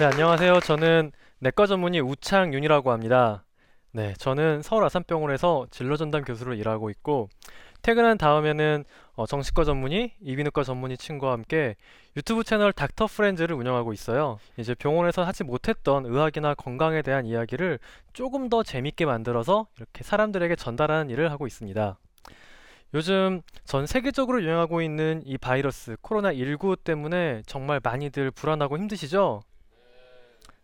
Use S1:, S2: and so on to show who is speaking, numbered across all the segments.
S1: 네, 안녕하세요. 저는 내과 전문의 우창윤이라고 합니다. 네, 저는 서울 아산병원에서 진로전담 교수로 일하고 있고 퇴근한 다음에는 어, 정신과 전문의, 이비인후과 전문의 친구와 함께 유튜브 채널 닥터 프렌즈를 운영하고 있어요. 이제 병원에서 하지 못했던 의학이나 건강에 대한 이야기를 조금 더 재밌게 만들어서 이렇게 사람들에게 전달하는 일을 하고 있습니다. 요즘 전 세계적으로 유행하고 있는 이 바이러스 코로나19 때문에 정말 많이들 불안하고 힘드시죠?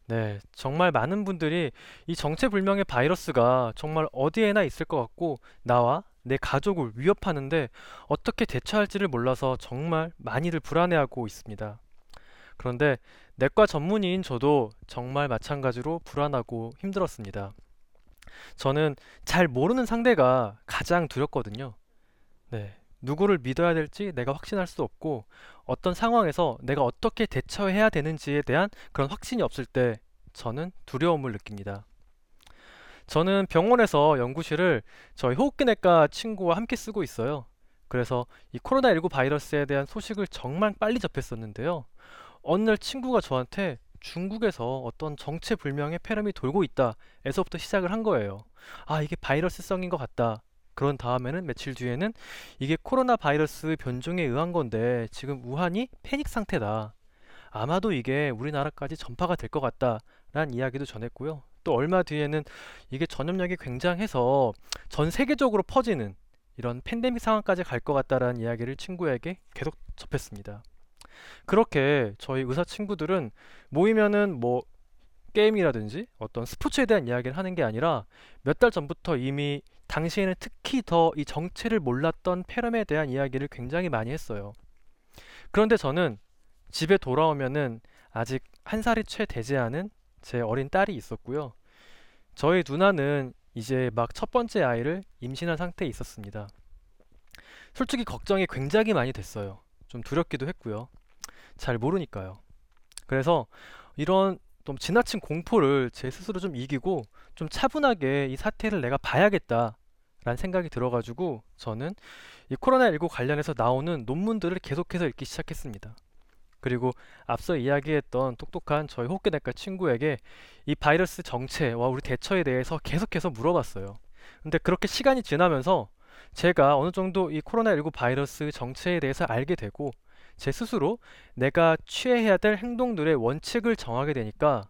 S1: 네, 정말 많은 분들이 이 정체불명의 바이러스가 정말 어디에나 있을 것 같고 나와 내 가족을 위협하는데 어떻게 대처할지를 몰라서 정말 많이들 불안해하고 있습니다. 그런데 내과 전문의인 저도 정말 마찬가지로 불안하고 힘들었습니다. 저는 잘 모르는 상대가 가장 두렵거든요. 네. 누구를 믿어야 될지 내가 확신할 수 없고 어떤 상황에서 내가 어떻게 대처해야 되는지에 대한 그런 확신이 없을 때 저는 두려움을 느낍니다. 저는 병원에서 연구실을 저희 호흡기내과 친구와 함께 쓰고 있어요. 그래서 이 코로나19 바이러스에 대한 소식을 정말 빨리 접했었는데요. 어느 날 친구가 저한테 중국에서 어떤 정체불명의 폐렴이 돌고 있다 에서부터 시작을 한 거예요. 아, 이게 바이러스성인 것 같다. 그런 다음에는 며칠 뒤에는 이게 코로나 바이러스 변종에 의한 건데 지금 우한이 패닉 상태다. 아마도 이게 우리나라까지 전파가 될 것 같다라는 이야기도 전했고요. 또 얼마 뒤에는 이게 전염력이 굉장해서 전 세계적으로 퍼지는 이런 팬데믹 상황까지 갈 것 같다라는 이야기를 친구에게 계속 접했습니다. 그렇게 저희 의사 친구들은 모이면은 뭐 게임이라든지 어떤 스포츠에 대한 이야기를 하는 게 아니라 몇 달 전부터 이미 당시에는 특히 더 이 정체를 몰랐던 폐렴에 대한 이야기를 굉장히 많이 했어요. 그런데 저는 집에 돌아오면은 아직 한 살이 채 되지 않은 제 어린 딸이 있었고요. 저희 누나는 이제 막 첫 번째 아이를 임신한 상태에 있었습니다. 솔직히 걱정이 굉장히 많이 됐어요. 좀 두렵기도 했고요. 잘 모르니까요. 그래서 이런 좀 지나친 공포를 제 스스로 좀 이기고 좀 차분하게 이 사태를 내가 봐야겠다 라는 생각이 들어가지고 저는 이 코로나19 관련해서 나오는 논문들을 계속해서 읽기 시작했습니다. 그리고 앞서 이야기했던 똑똑한 저희 호흡기내과 친구에게 이 바이러스 정체와 우리 대처에 대해서 계속해서 물어봤어요. 근데 그렇게 시간이 지나면서 제가 어느 정도 이 코로나19 바이러스 정체에 대해서 알게 되고 제 스스로 내가 취해야 될 행동들의 원칙을 정하게 되니까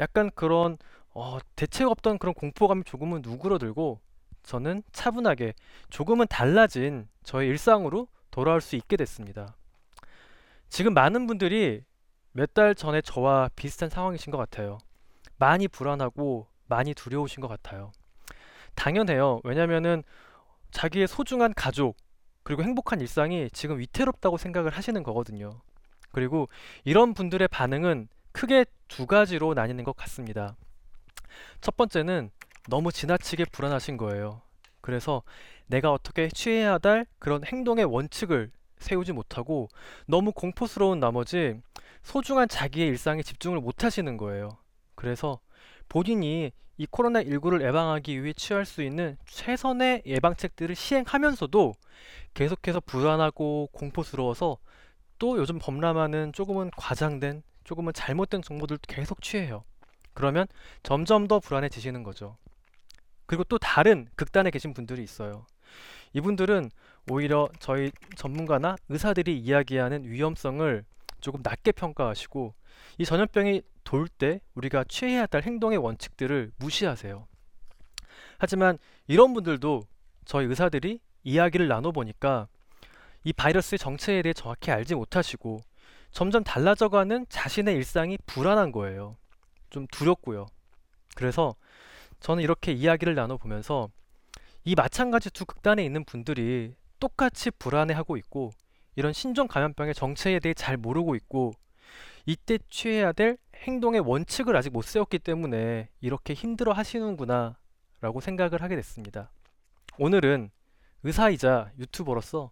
S1: 약간 그런 어, 대책 없던 그런 공포감이 조금은 누그러들고 저는 차분하게 조금은 달라진 저의 일상으로 돌아올 수 있게 됐습니다. 지금 많은 분들이 몇 달 전에 저와 비슷한 상황이신 것 같아요. 많이 불안하고 많이 두려우신 것 같아요. 당연해요. 왜냐면은 자기의 소중한 가족, 그리고 행복한 일상이 지금 위태롭다고 생각을 하시는 거거든요. 그리고 이런 분들의 반응은 크게 두 가지로 나뉘는 것 같습니다. 첫 번째는 너무 지나치게 불안하신 거예요. 그래서 내가 어떻게 취해야 할 그런 행동의 원칙을 세우지 못하고 너무 공포스러운 나머지 소중한 자기의 일상에 집중을 못 하시는 거예요. 그래서 본인이 이 코로나19를 예방하기 위해 취할 수 있는 최선의 예방책들을 시행하면서도 계속해서 불안하고 공포스러워서 또 요즘 범람하는 조금은 과장된 조금은 잘못된 정보들도 계속 취해요. 그러면 점점 더 불안해지시는 거죠. 그리고 또 다른 극단에 계신 분들이 있어요. 이분들은 오히려 저희 전문가나 의사들이 이야기하는 위험성을 조금 낮게 평가하시고 이 전염병이 돌 때 우리가 취해야 할 행동의 원칙들을 무시하세요. 하지만 이런 분들도 저희 의사들이 이야기를 나눠보니까 이 바이러스의 정체에 대해 정확히 알지 못하시고 점점 달라져가는 자신의 일상이 불안한 거예요. 좀 두렵고요. 그래서 저는 이렇게 이야기를 나눠보면서 이 마찬가지 두 극단에 있는 분들이 똑같이 불안해하고 있고 이런 신종 감염병의 정체에 대해 잘 모르고 있고 이때 취해야 될 행동의 원칙을 아직 못 세웠기 때문에 이렇게 힘들어 하시는구나 라고 생각을 하게 됐습니다. 오늘은 의사이자 유튜버로서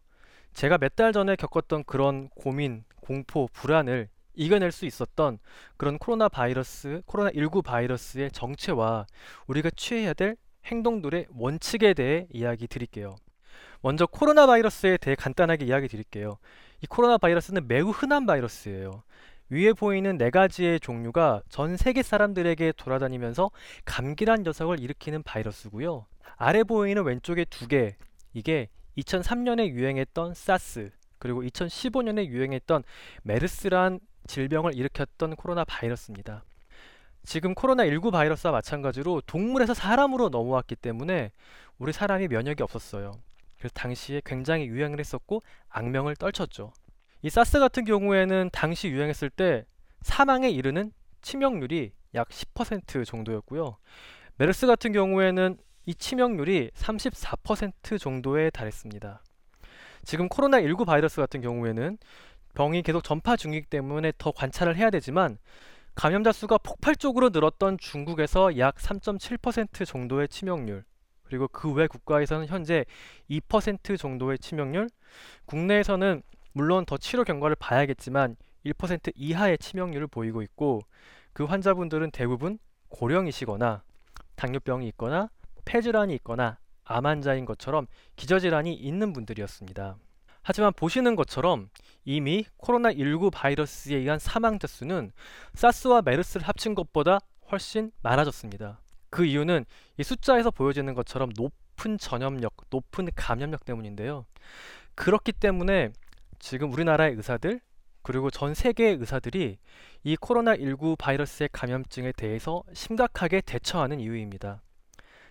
S1: 제가 몇 달 전에 겪었던 그런 고민, 공포, 불안을 이겨낼 수 있었던 그런 코로나 바이러스, 코로나19 바이러스의 정체와 우리가 취해야 될 행동들의 원칙에 대해 이야기 드릴게요. 먼저 코로나 바이러스에 대해 간단하게 이야기 드릴게요. 이 코로나 바이러스는 매우 흔한 바이러스예요. 위에 보이는 네 가지의 종류가 전 세계 사람들에게 돌아다니면서 감기란 녀석을 일으키는 바이러스고요. 아래 보이는 왼쪽에 두 개, 이게 2003년에 유행했던 사스, 그리고 2015년에 유행했던 메르스란 질병을 일으켰던 코로나 바이러스입니다. 지금 코로나19 바이러스와 마찬가지로 동물에서 사람으로 넘어왔기 때문에 우리 사람이 면역이 없었어요. 그래서 당시에 굉장히 유행을 했었고 악명을 떨쳤죠. 이 사스 같은 경우에는 당시 유행했을 때 사망에 이르는 치명률이 약 10% 정도였고요. 메르스 같은 경우에는 이 치명률이 34% 정도에 달했습니다. 지금 코로나19 바이러스 같은 경우에는 병이 계속 전파 중이기 때문에 더 관찰을 해야 되지만 감염자 수가 폭발적으로 늘었던 중국에서 약 3.7% 정도의 치명률 그리고 그 외 국가에서는 현재 2% 정도의 치명률 국내에서는 물론 더 치료 경과를 봐야겠지만 1% 이하의 치명률을 보이고 있고 그 환자분들은 대부분 고령이시거나 당뇨병이 있거나 폐질환이 있거나 암 환자인 것처럼 기저질환이 있는 분들이었습니다. 하지만 보시는 것처럼 이미 코로나19 바이러스에 의한 사망자 수는 사스와 메르스를 합친 것보다 훨씬 많아졌습니다. 그 이유는 이 숫자에서 보여지는 것처럼 높은 전염력, 높은 감염력 때문인데요. 그렇기 때문에 지금 우리나라의 의사들 그리고 전 세계의 의사들이 이 코로나19 바이러스의 감염증에 대해서 심각하게 대처하는 이유입니다.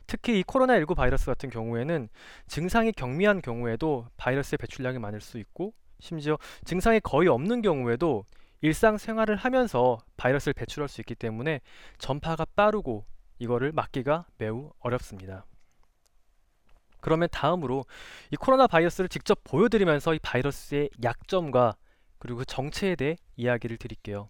S1: 특히 이 코로나19 바이러스 같은 경우에는 증상이 경미한 경우에도 바이러스의 배출량이 많을 수 있고 심지어 증상이 거의 없는 경우에도 일상생활을 하면서 바이러스를 배출할 수 있기 때문에 전파가 빠르고 이거를 막기가 매우 어렵습니다. 그러면 다음으로 이 코로나 바이러스를 직접 보여드리면서 이 바이러스의 약점과 그리고 그 정체에 대해 이야기를 드릴게요.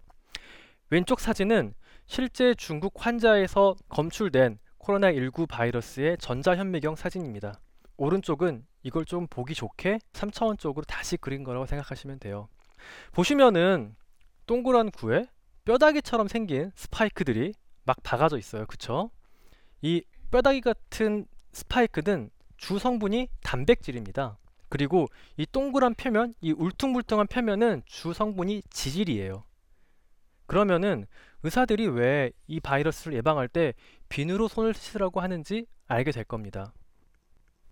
S1: 왼쪽 사진은 실제 중국 환자에서 검출된 코로나19 바이러스의 전자현미경 사진입니다. 오른쪽은 이걸 좀 보기 좋게 3차원적으로 다시 그린 거라고 생각하시면 돼요. 보시면은 동그란 구에 뼈다귀처럼 생긴 스파이크들이 막 박아져 있어요. 그쵸? 이 뼈다귀 같은 스파이크는 주 성분이 단백질입니다. 그리고 이 동그란 표면, 이 울퉁불퉁한 표면은 주 성분이 지질이에요. 그러면은 의사들이 왜 이 바이러스를 예방할 때 비누로 손을 씻으라고 하는지 알게 될 겁니다.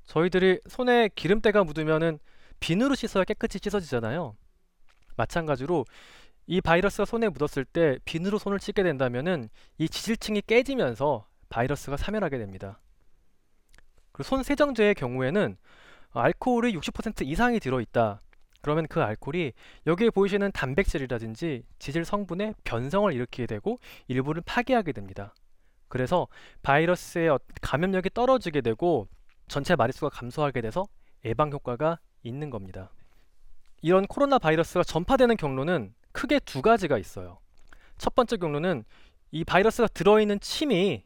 S1: 저희들이 손에 기름때가 묻으면은 비누로 씻어야 깨끗이 씻어지잖아요. 마찬가지로 이 바이러스가 손에 묻었을 때 비누로 손을 씻게 된다면은 이 지질층이 깨지면서 바이러스가 사멸하게 됩니다. 손 세정제의 경우에는 알코올이 60% 이상이 들어있다. 그러면 그 알코올이 여기에 보이시는 단백질이라든지 지질 성분의 변성을 일으키게 되고 일부를 파괴하게 됩니다. 그래서 바이러스의 감염력이 떨어지게 되고 전체 마리수가 감소하게 돼서 예방 효과가 있는 겁니다. 이런 코로나 바이러스가 전파되는 경로는 크게 두 가지가 있어요. 첫 번째 경로는 이 바이러스가 들어있는 침이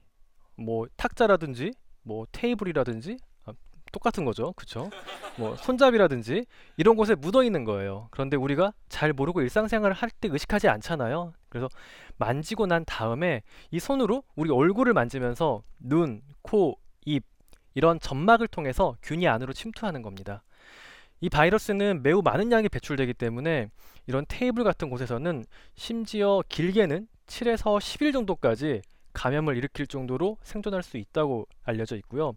S1: 뭐 탁자라든지 뭐 테이블이라든지 아, 똑같은 거죠. 그쵸? 뭐 손잡이라든지 이런 곳에 묻어 있는 거예요. 그런데 우리가 잘 모르고 일상생활을 할 때 의식하지 않잖아요. 그래서 만지고 난 다음에 이 손으로 우리 얼굴을 만지면서 눈, 코, 입 이런 점막을 통해서 균이 안으로 침투하는 겁니다. 이 바이러스는 매우 많은 양이 배출되기 때문에 이런 테이블 같은 곳에서는 심지어 길게는 7에서 10일 정도까지 감염을 일으킬 정도로 생존할 수 있다고 알려져 있고요.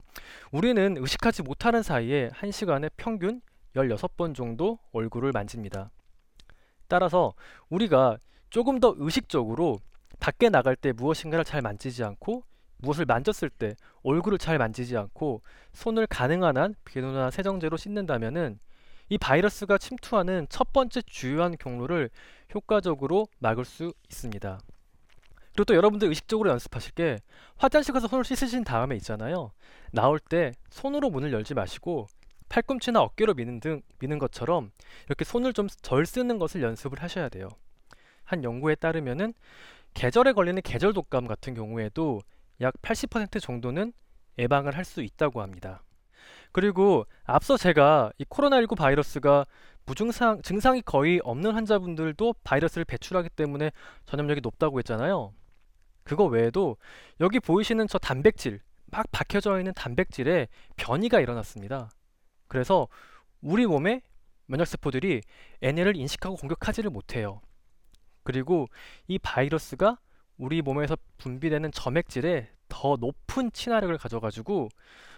S1: 우리는 의식하지 못하는 사이에 1시간에 평균 16번 정도 얼굴을 만집니다. 따라서 우리가 조금 더 의식적으로 밖에 나갈 때 무엇인가를 잘 만지지 않고 무엇을 만졌을 때 얼굴을 잘 만지지 않고 손을 가능한 한 비누나 세정제로 씻는다면은 이 바이러스가 침투하는 첫 번째 주요한 경로를 효과적으로 막을 수 있습니다. 그리고 또 여러분들 의식적으로 연습하실 게 화장실 가서 손을 씻으신 다음에 있잖아요. 나올 때 손으로 문을 열지 마시고 팔꿈치나 어깨로 미는 등 미는 것처럼 이렇게 손을 좀 덜 쓰는 것을 연습을 하셔야 돼요. 한 연구에 따르면은 계절에 걸리는 계절 독감 같은 경우에도 약 80% 정도는 예방을 할 수 있다고 합니다. 그리고 앞서 제가 이 코로나19 바이러스가 무증상 증상이 거의 없는 환자분들도 바이러스를 배출하기 때문에 전염력이 높다고 했잖아요. 그거 외에도 여기 보이시는 저 단백질 막 박혀져 있는 단백질에 변이가 일어났습니다. 그래서 우리 몸에 면역세포들이 얘네를 인식하고 공격하지를 못해요. 그리고 이 바이러스가 우리 몸에서 분비되는 점액질에 더 높은 친화력을 가져가지고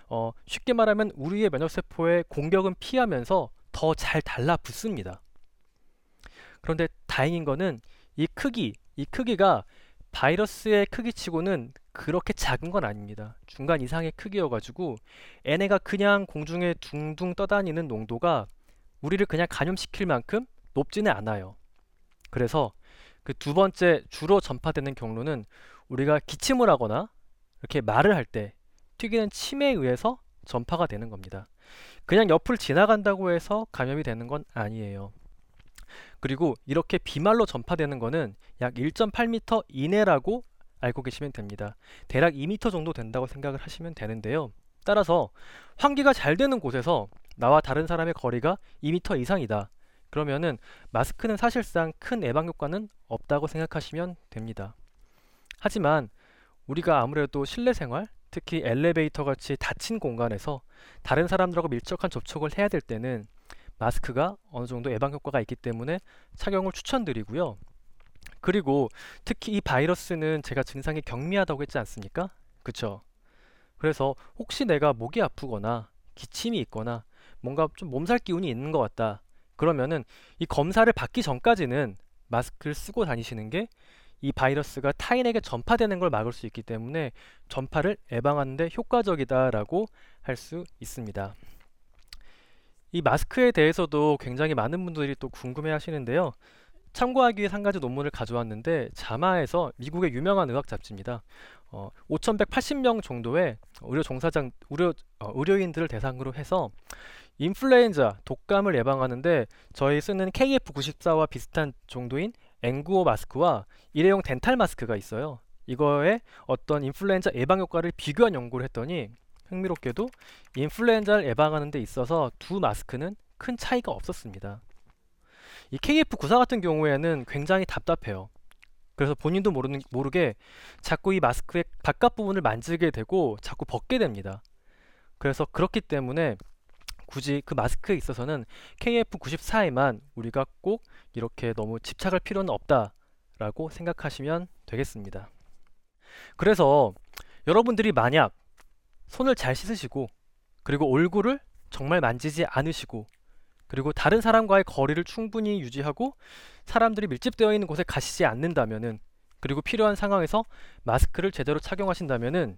S1: 어, 쉽게 말하면 우리의 면역세포의 공격은 피하면서 더 잘 달라붙습니다. 그런데 다행인 거는 이 크기, 이 크기가 바이러스의 크기치고는 그렇게 작은 건 아닙니다. 중간 이상의 크기여가지고 얘네가 그냥 공중에 둥둥 떠다니는 농도가 우리를 그냥 감염시킬 만큼 높지는 않아요. 그래서 그 두 번째 주로 전파되는 경로는 우리가 기침을 하거나 이렇게 말을 할 때 튀기는 침에 의해서 전파가 되는 겁니다. 그냥 옆을 지나간다고 해서 감염이 되는 건 아니에요. 그리고 이렇게 비말로 전파되는 거는 약 1.8m 이내라고 알고 계시면 됩니다. 대략 2m 정도 된다고 생각을 하시면 되는데요. 따라서 환기가 잘 되는 곳에서 나와 다른 사람의 거리가 2m 이상이다. 그러면은 마스크는 사실상 큰 예방 효과는 없다고 생각하시면 됩니다. 하지만 우리가 아무래도 실내 생활, 특히 엘리베이터 같이 닫힌 공간에서 다른 사람들하고 밀접한 접촉을 해야 될 때는 마스크가 어느 정도 예방 효과가 있기 때문에 착용을 추천드리고요. 그리고 특히 이 바이러스는 제가 증상이 경미하다고 했지 않습니까? 그쵸? 그래서 혹시 내가 목이 아프거나 기침이 있거나 뭔가 좀 몸살 기운이 있는 것 같다. 그러면은 이 검사를 받기 전까지는 마스크를 쓰고 다니시는 게 이 바이러스가 타인에게 전파되는 걸 막을 수 있기 때문에 전파를 예방하는데 효과적이다라고 할 수 있습니다. 이 마스크에 대해서도 굉장히 많은 분들이 또 궁금해 하시는데요. 참고하기 위해 한 가지 논문을 가져왔는데 자마에서 미국의 유명한 의학 잡지입니다. 어, 5,180명 정도의 의료 종사장 의료 어, 의료인들을 대상으로 해서 인플루엔자 독감을 예방하는데 저희 쓰는 KF94와 비슷한 정도인 N95 마스크와 일회용 덴탈 마스크가 있어요. 이거에 어떤 인플루엔자 예방 효과를 비교한 연구를 했더니 흥미롭게도 인플루엔자를 예방하는 데 있어서 두 마스크는 큰 차이가 없었습니다. 이 KF94 같은 경우에는 굉장히 답답해요. 그래서 본인도 모르는, 모르게 자꾸 이 마스크의 바깥 부분을 만지게 되고 자꾸 벗게 됩니다. 그래서 그렇기 때문에 굳이 그 마스크에 있어서는 KF94에만 우리가 꼭 이렇게 너무 집착할 필요는 없다라고 생각하시면 되겠습니다. 그래서 여러분들이 만약 손을 잘 씻으시고 그리고 얼굴을 정말 만지지 않으시고 그리고 다른 사람과의 거리를 충분히 유지하고 사람들이 밀집되어 있는 곳에 가시지 않는다면은 그리고 필요한 상황에서 마스크를 제대로 착용하신다면은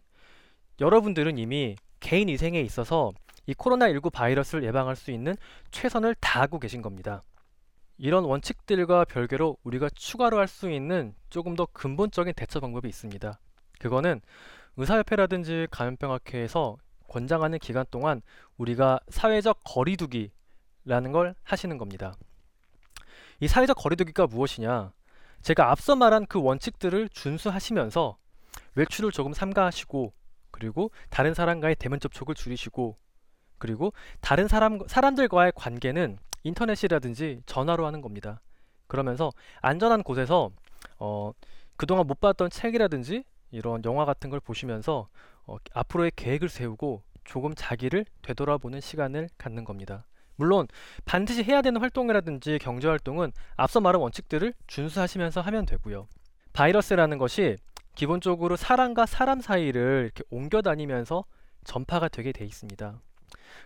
S1: 여러분들은 이미 개인 위생에 있어서 이 코로나19 바이러스를 예방할 수 있는 최선을 다하고 계신 겁니다. 이런 원칙들과 별개로 우리가 추가로 할 수 있는 조금 더 근본적인 대처 방법이 있습니다. 그거는 의사협회라든지 감염병학회에서 권장하는 기간 동안 우리가 사회적 거리두기라는 걸 하시는 겁니다. 이 사회적 거리두기가 무엇이냐? 제가 앞서 말한 그 원칙들을 준수하시면서 외출을 조금 삼가하시고 그리고 다른 사람과의 대면 접촉을 줄이시고 그리고 다른 사람 사람들과의 관계는 인터넷이라든지 전화로 하는 겁니다. 그러면서 안전한 곳에서 어, 그동안 못 봤던 책이라든지 이런 영화 같은 걸 보시면서 어, 앞으로의 계획을 세우고 조금 자기를 되돌아보는 시간을 갖는 겁니다. 물론 반드시 해야 되는 활동이라든지 경제 활동은 앞서 말한 원칙들을 준수하시면서 하면 되고요. 바이러스라는 것이 기본적으로 사람과 사람 사이를 이렇게 옮겨 다니면서 전파가 되게 돼 있습니다.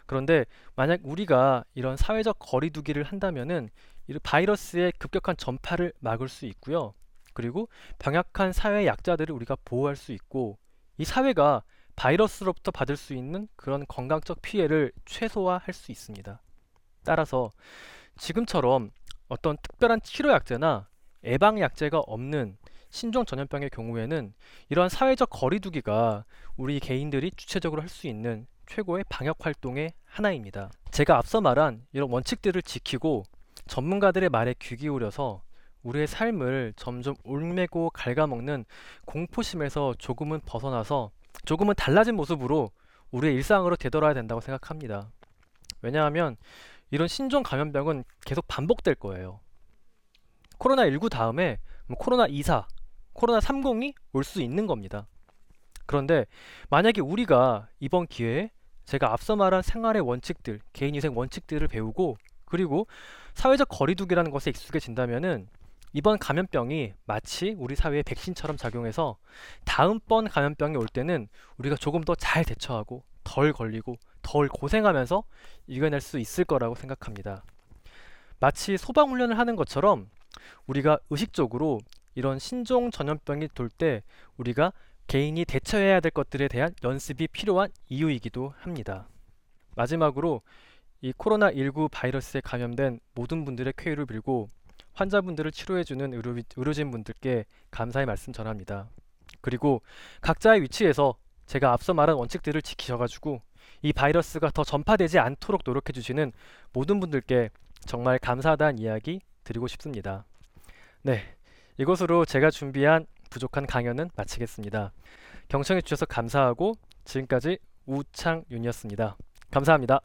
S1: 그런데 만약 우리가 이런 사회적 거리두기를 한다면은 이 바이러스의 급격한 전파를 막을 수 있고요. 그리고 병약한 사회 약자들을 우리가 보호할 수 있고 이 사회가 바이러스로부터 받을 수 있는 그런 건강적 피해를 최소화할 수 있습니다. 따라서 지금처럼 어떤 특별한 치료 약제나 예방 약제가 없는 신종 전염병의 경우에는 이러한 사회적 거리두기가 우리 개인들이 주체적으로 할 수 있는 최고의 방역 활동의 하나입니다. 제가 앞서 말한 이런 원칙들을 지키고 전문가들의 말에 귀 기울여서 우리의 삶을 점점 울매고 갉아먹는 공포심에서 조금은 벗어나서 조금은 달라진 모습으로 우리의 일상으로 되돌아야 된다고 생각합니다. 왜냐하면 이런 신종 감염병은 계속 반복될 거예요. 코로나19 다음에 뭐 코로나 24, 코로나 30이 올 수 있는 겁니다. 그런데 만약에 우리가 이번 기회에 제가 앞서 말한 생활의 원칙들, 개인위생 원칙들을 배우고 그리고 사회적 거리두기라는 것에 익숙해진다면은 이번 감염병이 마치 우리 사회의 백신처럼 작용해서 다음번 감염병이 올 때는 우리가 조금 더 잘 대처하고 덜 걸리고 덜 고생하면서 이겨낼 수 있을 거라고 생각합니다. 마치 소방 훈련을 하는 것처럼 우리가 의식적으로 이런 신종 전염병이 돌 때 우리가 개인이 대처해야 될 것들에 대한 연습이 필요한 이유이기도 합니다. 마지막으로 이 코로나19 바이러스에 감염된 모든 분들의 쾌유를 빌고 환자분들을 치료해주는 의료, 의료진 분들께 감사의 말씀 전합니다. 그리고 각자의 위치에서 제가 앞서 말한 원칙들을 지키셔가지고 이 바이러스가 더 전파되지 않도록 노력해주시는 모든 분들께 정말 감사하다는 이야기 드리고 싶습니다. 네, 이것으로 제가 준비한 부족한 강연은 마치겠습니다. 경청해 주셔서 감사하고 지금까지 우창윤이었습니다. 감사합니다.